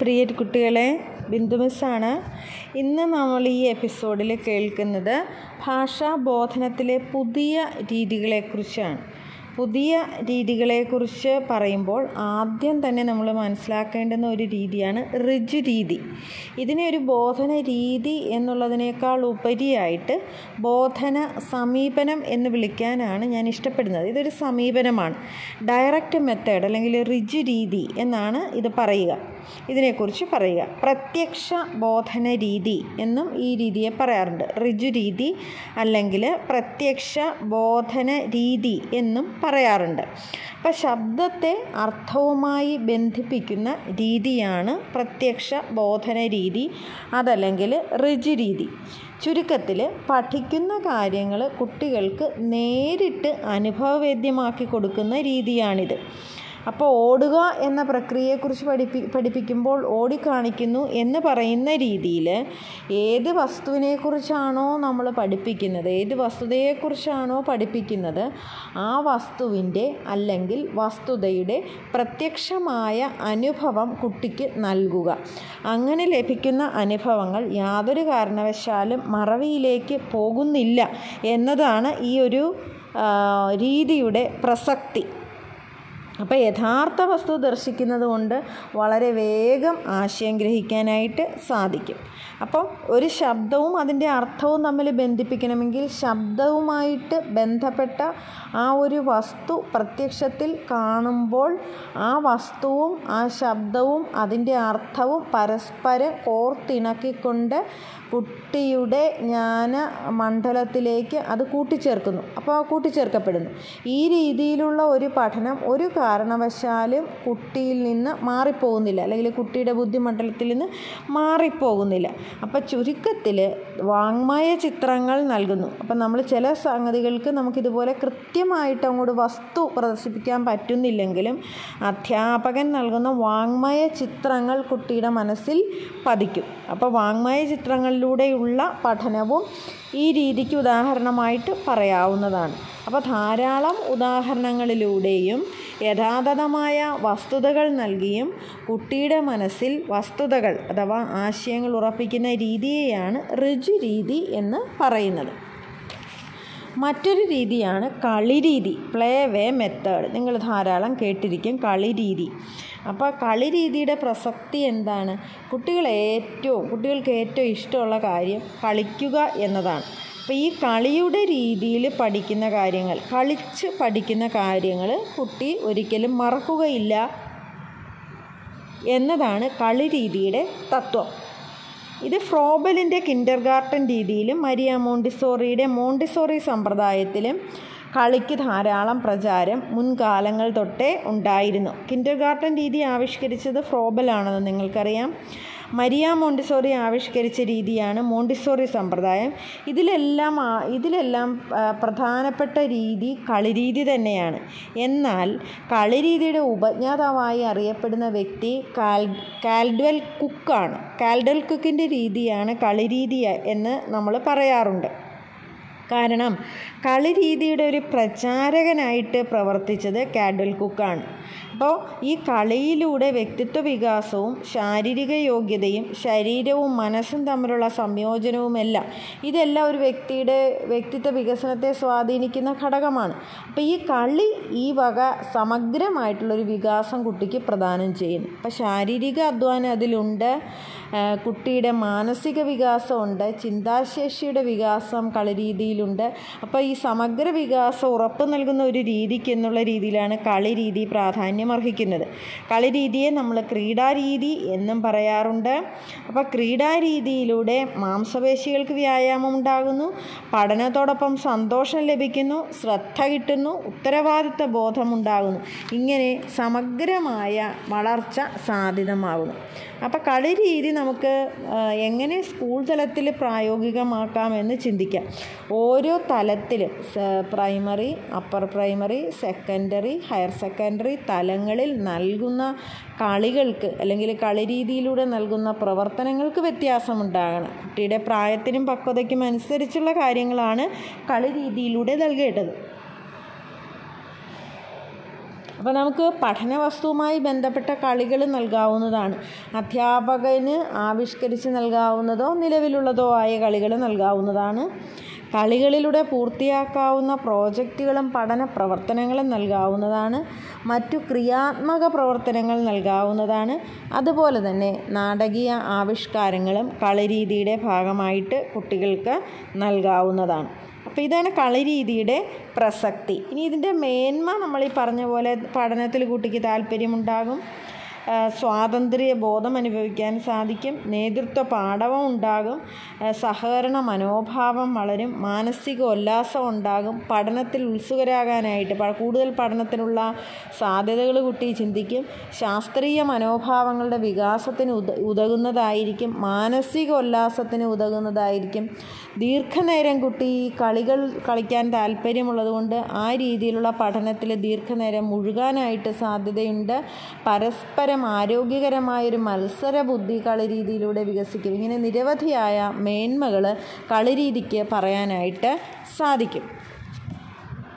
പ്രിയ കുട്ടികളെ ബിന്ദു മിസ്സാണ് ഇന്ന് നമ്മൾ ഈ എപ്പിസോഡിൽ കേൾക്കുന്നത് ഭാഷാ ബോധനത്തിലെ പുതിയ രീതികളെക്കുറിച്ചാണ് പുതിയ രീതികളെക്കുറിച്ച് പറയുമ്പോൾ ആദ്യം തന്നെ നമ്മൾ മനസ്സിലാക്കേണ്ടുന്ന ഒരു രീതിയാണ് റിജ് രീതി. ഇതിനെ ഒരു ബോധന രീതി എന്നുള്ളതിനേക്കാൾ ഉപരിയായിട്ട് ബോധന സമീപനം എന്ന് വിളിക്കാനാണ് ഞാൻ ഇഷ്ടപ്പെടുന്നത്. ഇതൊരു സമീപനമാണ്. ഡയറക്റ്റ് മെത്തേഡ് അല്ലെങ്കിൽ റിജ് രീതി എന്നാണ് ഇത് പറയുക. ഇതിനെക്കുറിച്ച് പറയുക. പ്രത്യക്ഷ ബോധന രീതി എന്നും ഈ രീതിയെ പറയാറുണ്ട്. ഋജു രീതി അല്ലെങ്കിൽ പ്രത്യക്ഷ ബോധന രീതി എന്നും പറയാറുണ്ട്. അപ്പം ശബ്ദത്തെ അർത്ഥവുമായി ബന്ധിപ്പിക്കുന്ന രീതിയാണ് പ്രത്യക്ഷ ബോധന രീതി അതല്ലെങ്കിൽ ഋജു രീതി. ചുരുക്കത്തിൽ പഠിക്കുന്ന കാര്യങ്ങൾ കുട്ടികൾക്ക് നേരിട്ട് അനുഭവവേദ്യമാക്കി കൊടുക്കുന്ന രീതിയാണിത്. അപ്പോൾ ഓടുക എന്ന പ്രക്രിയയെക്കുറിച്ച് പഠിപ്പി പഠിപ്പിക്കുമ്പോൾ ഓടിക്കാണിക്കുന്നു എന്ന് പറയുന്ന രീതിയിൽ ഏത് വസ്തുവിനെക്കുറിച്ചാണോ നമ്മൾ പഠിപ്പിക്കുന്നത് ഏത് വസ്തുതയെക്കുറിച്ചാണോ പഠിപ്പിക്കുന്നത് ആ വസ്തുവിന്റെ അല്ലെങ്കിൽ വസ്തുതയുടെ പ്രത്യക്ഷമായ അനുഭവം കുട്ടിക്ക് നൽകുക. അങ്ങനെ ലഭിക്കുന്ന അനുഭവങ്ങൾ യാതൊരു കാരണവശാലും മറവിയിലേക്ക് പോകുന്നില്ല എന്നതാണ് ഈ ഒരു രീതിയുടെ പ്രസക്തി. അപ്പോൾ യഥാർത്ഥ വസ്തു ദർശിക്കുന്നത് കൊണ്ട് വളരെ വേഗം ആശയം ഗ്രഹിക്കാനായിട്ട് സാധിക്കും. അപ്പം ഒരു ശബ്ദവും അതിന്റെ അർത്ഥവും തമ്മിൽ ബന്ധിപ്പിക്കണമെങ്കിൽ ശബ്ദവുമായിട്ട് ബന്ധപ്പെട്ട ആ ഒരു വസ്തു പ്രത്യക്ഷത്തിൽ കാണുമ്പോൾ ആ വസ്തുവും ആ ശബ്ദവും അതിന്റെ അർത്ഥവും പരസ്പരം കോർത്തിണക്കിക്കൊണ്ട് കുട്ടിയുടെ ജ്ഞാന മണ്ഡലത്തിലേക്ക് അത് കൂട്ടിച്ചേർക്കുന്നു. അപ്പോൾ കൂട്ടിച്ചേർക്കപ്പെടുന്നു. ഈ രീതിയിലുള്ള ഒരു പഠനം ഒരു കാരണവശാലും കുട്ടിയിൽ നിന്ന് മാറിപ്പോകുന്നില്ല. അല്ലെങ്കിൽ കുട്ടിയുടെ ബുദ്ധിമണ്ഡലത്തിൽ നിന്ന് മാറിപ്പോകുന്നില്ല. അപ്പോൾ ചുരുക്കത്തിൽ വാങ്മയ ചിത്രങ്ങൾ നൽകുന്നു. അപ്പം നമ്മൾ ചില സംഗതികൾക്ക് നമുക്കിതുപോലെ കൃത്യമായിട്ട് അങ്ങോട്ട് വസ്തു പ്രദർശിപ്പിക്കാൻ പറ്റുന്നില്ലെങ്കിലും അധ്യാപകൻ നൽകുന്ന വാങ്മയ ചിത്രങ്ങൾ കുട്ടിയുടെ മനസ്സിൽ പതിക്കും. അപ്പോൾ വാങ്മയ ചിത്രങ്ങളിലൂടെയുള്ള പഠനവും ഈ രീതിക്ക് ഉദാഹരണമായിട്ട് പറയാവുന്നതാണ്. അപ്പോൾ ധാരാളം ഉദാഹരണങ്ങളിലൂടെയും യഥാതഥമായ വസ്തുതകൾ നൽകിയും കുട്ടിയുടെ മനസ്സിൽ വസ്തുതകൾ അഥവാ ആശയങ്ങൾ ഉറപ്പിക്കുന്ന രീതിയെയാണ് ഋജു രീതി എന്ന് പറയുന്നത്. മറ്റൊരു രീതിയാണ് കളിരീതി പ്ലേ വേ മെത്തേഡ് നിങ്ങൾ ധാരാളം കേട്ടിരിക്കും കളിരീതി അപ്പോൾ കളിരീതിയുടെ പ്രസക്തി എന്താണ്? കുട്ടികൾ ഏറ്റവും കുട്ടികൾക്ക് ഏറ്റവും ഇഷ്ടമുള്ള കാര്യം കളിക്കുക എന്നതാണ്. അപ്പോൾ ഈ കളിയുടെ രീതിയിൽ പഠിക്കുന്ന കാര്യങ്ങൾ കളിച്ച് പഠിക്കുന്ന കാര്യങ്ങൾ കുട്ടി ഒരിക്കലും മറക്കുകയില്ല എന്നതാണ് കളി രീതിയുടെ തത്വം. ഇത് ഫ്രോബലിന്റെ കിൻഡർ ഗാർട്ടൻ രീതിയിലും മരിയ മോണ്ടിസോറിയുടെ മോണ്ടിസോറി സമ്പ്രദായത്തിലും കളിക്ക് ധാരാളം പ്രചാരം മുൻകാലങ്ങൾ തൊട്ടേ ഉണ്ടായിരുന്നു. കിൻഡർ ഗാർട്ടൻ രീതി ആവിഷ്കരിച്ചത് ഫ്രോബലാണെന്ന് നിങ്ങൾക്കറിയാം. മരിയ മോണ്ടിസോറി ആവിഷ്കരിച്ച രീതിയാണ് മോണ്ടിസോറി സമ്പ്രദായം. ഇതിലെല്ലാം ഇതിലെല്ലാം പ്രധാനപ്പെട്ട രീതി കളിരീതി തന്നെയാണ്. എന്നാൽ കളിരീതിയുടെ ഉപജ്ഞാതാവായി അറിയപ്പെടുന്ന വ്യക്തി കാൽ കാൽഡ്വൽ കുക്കാണ്. കാൽഡൽ കുക്കിന്റെ രീതിയാണ് കളിരീതി എന്ന് നമ്മൾ പറയാറുണ്ട്. കാരണം കളിരീതിയുടെ ഒരു പ്രചാരകനായിട്ട് പ്രവർത്തിച്ചത് കാഡൽ കുക്കാണ്. അപ്പോൾ ഈ കളിയിലൂടെ വ്യക്തിത്വ വികാസവും ശാരീരിക യോഗ്യതയും ശരീരവും മനസ്സും തമ്മിലുള്ള സംയോജനവുമെല്ലാം ഇതെല്ലാം ഒരു വ്യക്തിയുടെ വ്യക്തിത്വ വികസനത്തെ സ്വാധീനിക്കുന്ന ഘടകമാണ്. അപ്പോൾ ഈ കളി ഈ വക സമഗ്രമായിട്ടുള്ളൊരു വികാസം കുട്ടിക്ക് പ്രദാനം ചെയ്യുന്നു. അപ്പോൾ ശാരീരിക അധ്വാനം അതിലുണ്ട്. കുട്ടിയുടെ മാനസിക വികാസമുണ്ട് ചിന്താശേഷിയുടെ വികാസം കളിരീതിയിലുണ്ട് അപ്പോൾ ഈ സമഗ്ര വികാസം ഉറപ്പ് നൽകുന്ന ഒരു രീതിക്ക് എന്നുള്ള രീതിയിലാണ് കളി രീതി പ്രാധാന്യം അർഹിക്കുന്നത്. കളിരീതിയെ നമ്മൾ ക്രീഡാരീതി എന്നും പറയാറുണ്ട്. അപ്പോൾ ക്രീഡാരീതിയിലൂടെ മാംസപേശികൾക്ക് വ്യായാമം ഉണ്ടാകുന്നു പഠനത്തോടൊപ്പം സന്തോഷം ലഭിക്കുന്നു ശ്രദ്ധ കിട്ടുന്നു ഉത്തരവാദിത്വ ബോധമുണ്ടാകുന്നു ഇങ്ങനെ സമഗ്രമായ വളർച്ച സാധ്യതമാകുന്നു. അപ്പോൾ കളിരീതി നമുക്ക് എങ്ങനെ സ്കൂൾ തലത്തിൽ പ്രായോഗികമാക്കാമെന്ന് ചിന്തിക്കാം. ഓരോ തലത്തിലും primary upper primary secondary higher secondary തലങ്ങളിൽ നൽകുന്ന കളികൾക്ക് അല്ലെങ്കിൽ കളിരീതിയിലൂടെ നൽകുന്ന പ്രവർത്തനങ്ങൾക്ക് വ്യത്യാസമുണ്ടാകണം. കുട്ടിയുടെ പ്രായത്തിനും പക്വതയ്ക്കും അനുസരിച്ചുള്ള കാര്യങ്ങളാണ് കളിരീതിയിലൂടെ നൽകേണ്ടത്. അപ്പോൾ നമുക്ക് പഠന വസ്തുവുമായി ബന്ധപ്പെട്ട കളികൾ നൽകാവുന്നതാണ്. അധ്യാപകന് ആവിഷ്കരിച്ച് നൽകാവുന്നതോ നിലവിലുള്ളതോ ആയ കളികൾ നൽകാവുന്നതാണ്. കളികളിലൂടെ പൂർത്തിയാക്കാവുന്ന പ്രോജക്റ്റുകളും പഠന പ്രവർത്തനങ്ങളും നൽകാവുന്നതാണ്. മറ്റു ക്രിയാത്മക പ്രവർത്തനങ്ങൾ നൽകാവുന്നതാണ്. അതുപോലെ തന്നെ നാടകീയ ആവിഷ്കാരങ്ങളും കളിരീതിയുടെ ഭാഗമായിട്ട് കുട്ടികൾക്ക് നൽകാവുന്നതാണ്. അപ്പോൾ ഇതാണ് കളിരീതിയുടെ പ്രസക്തി. ഇനി ഇതിന്റെ മേന്മ നമ്മൾ ഈ പറഞ്ഞ പോലെ പഠനത്തിൽ കുട്ടിക്ക് താല്പര്യമുണ്ടാകും. സ്വാതന്ത്ര്യ ബോധം അനുഭവിക്കാൻ സാധിക്കും. നേതൃത്വ പാഠവും ഉണ്ടാകും. സഹകരണ മനോഭാവം വളരും. മാനസിക ഉല്ലാസം ഉണ്ടാകും. പഠനത്തിൽ ഉത്സുകരാകാനായിട്ട് കൂടുതൽ പഠനത്തിനുള്ള സാധ്യതകൾ കുട്ടി ചിന്തിക്കും. ശാസ്ത്രീയ മനോഭാവങ്ങളുടെ വികാസത്തിന് ഉത ഉതകുന്നതായിരിക്കും. മാനസിക ഉല്ലാസത്തിന് ഉതകുന്നതായിരിക്കും. ദീർഘനേരം കുട്ടി കളികൾ കളിക്കാൻ താല്പര്യമുള്ളതുകൊണ്ട് ആ രീതിയിലുള്ള പഠനത്തിൽ ദീർഘനേരം മുഴുകാനായിട്ട് സാധ്യതയുണ്ട്. പരസ്പരം ആരോഗ്യകരമായൊരു മത്സര ബുദ്ധി കളിരീതിയിലൂടെ വികസിക്കും. ഇങ്ങനെ നിരവധിയായ മേന്മകൾ കളിരീതിക്ക് പറയാനായിട്ട് സാധിക്കും.